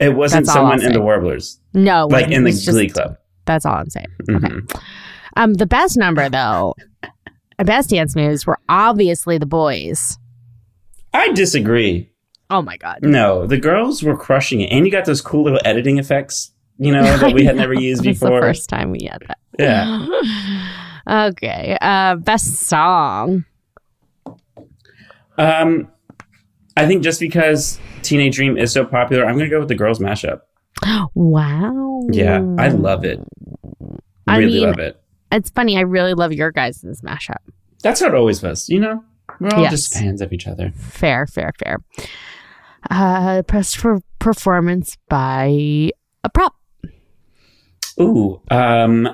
It wasn't That's someone in the Warblers, No, like in the just- Glee Club. That's all I'm saying. Mhm. Um, the best number though, best dance moves were obviously the boys. I disagree. Oh my god. No, the girls were crushing it, and you got those cool little editing effects, you know, that we had never [laughs] used before. the first time we had that. Yeah. [laughs] okay. Uh, best song. Um, I think just because Teenage Dream is so popular, I'm going to go with the girls mashup. Wow. Yeah, I love it. I really mean- love it. It's funny. I really love your guys' mashup. That's how it always was, you know. We're all Yes. just fans of each other. Fair, fair, fair. Uh, best for performance by a prop. Ooh, um,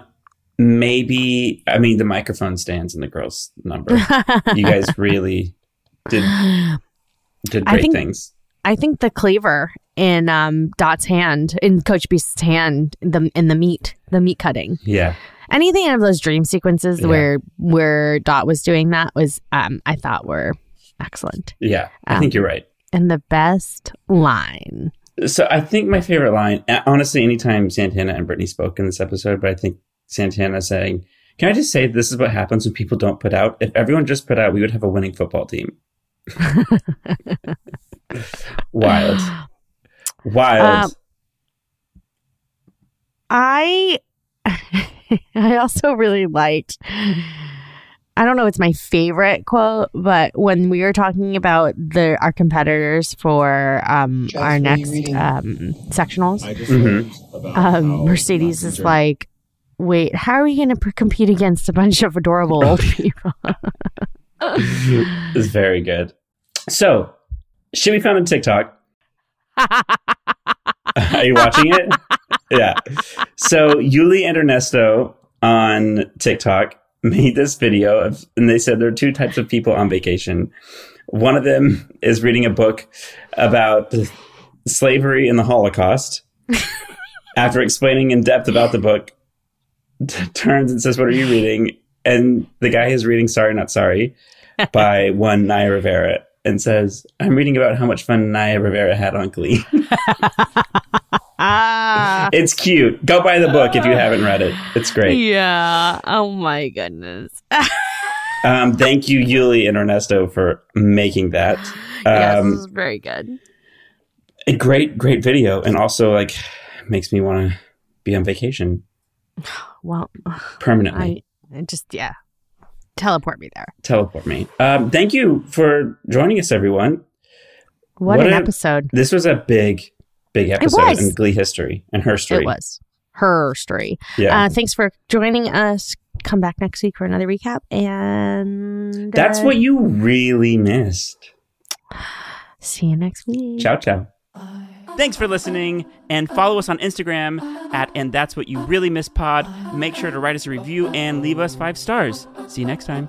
maybe. I mean, the microphone stands in the girls' number. [laughs] you guys really did did I think- things. I think the cleaver in um, Dot's hand, in Coach Beiste's hand, the in the meat, the meat cutting. Yeah, Anything out of those dream sequences Yeah. where where Dot was doing that was, um, I thought were excellent. yeah. I Um, think you're right. And the best line. So I think my favorite line, honestly, anytime Santana and Brittany spoke in this episode, but I think Santana saying, "Can I just say this is what happens when people don't put out? If everyone just put out, we would have a winning football team." [laughs] Wild, wild. Um, I [laughs] I also really liked I don't know it's my favorite quote, but when we were talking about the our competitors for um Jess, our what are you next um sectionals, I just Mhm. um Mercedes is like, "Wait, how are we going to pr- compete against a bunch of adorable old [laughs] people?" it's very good. So, should be found on TikTok. Are you watching it? yeah. So Yuli and Ernesto on TikTok made this video of, and they said there are two types of people on vacation. One of them is reading a book about slavery and the Holocaust. [laughs] After explaining in depth about the book, t- turns and says, "What are you reading?" And the guy is reading "Sorry Not Sorry" by [laughs] one Naya Rivera, and says, I'm reading about how much fun Naya Rivera had on Glee. [laughs] [laughs] It's cute. Go buy the book if you haven't read it. It's great. Yeah. Oh my goodness. [laughs] Um, thank you, Yuli and Ernesto, for making that. yes, Um, this is very good. a great, great video, and also like makes me want to be on vacation Well, permanently. I, I just yeah, teleport me there. Teleport me. Um, thank you for joining us, everyone. What, What an a- episode This was a big, big episode was. in Glee history and her story. it was. Her story. Yeah, Uh, thanks for joining us. Come back next week for another recap. And that's uh, what you really missed. See you next week. Ciao, ciao. Thanks for listening, and follow us on Instagram at And That's What You Really Miss Pod. Make sure to write us a review and leave us five stars. See you next time.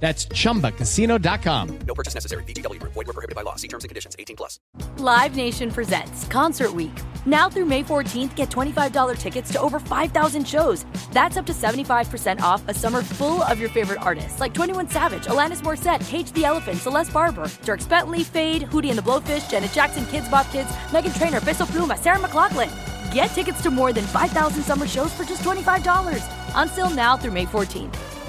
That's chumbacasino.com. No purchase necessary. VGW Group. Void were prohibited by law. See terms and conditions. 18 plus. Live Nation presents Concert Week. Now through May 14th, get $25 tickets to over 5,000 shows. That's up to 75% off a summer full of your favorite artists like 21 Savage, Alanis Morissette, Cage the Elephant, Celeste Barber, Dierks Bentley, Fade, Hootie and the Blowfish, Janet Jackson, Kidz Bop Kids, Meghan Trainor, Bissell Pluma, Sarah McLachlan. Get tickets to more than 5,000 summer shows for just $25. Until now through May 14th.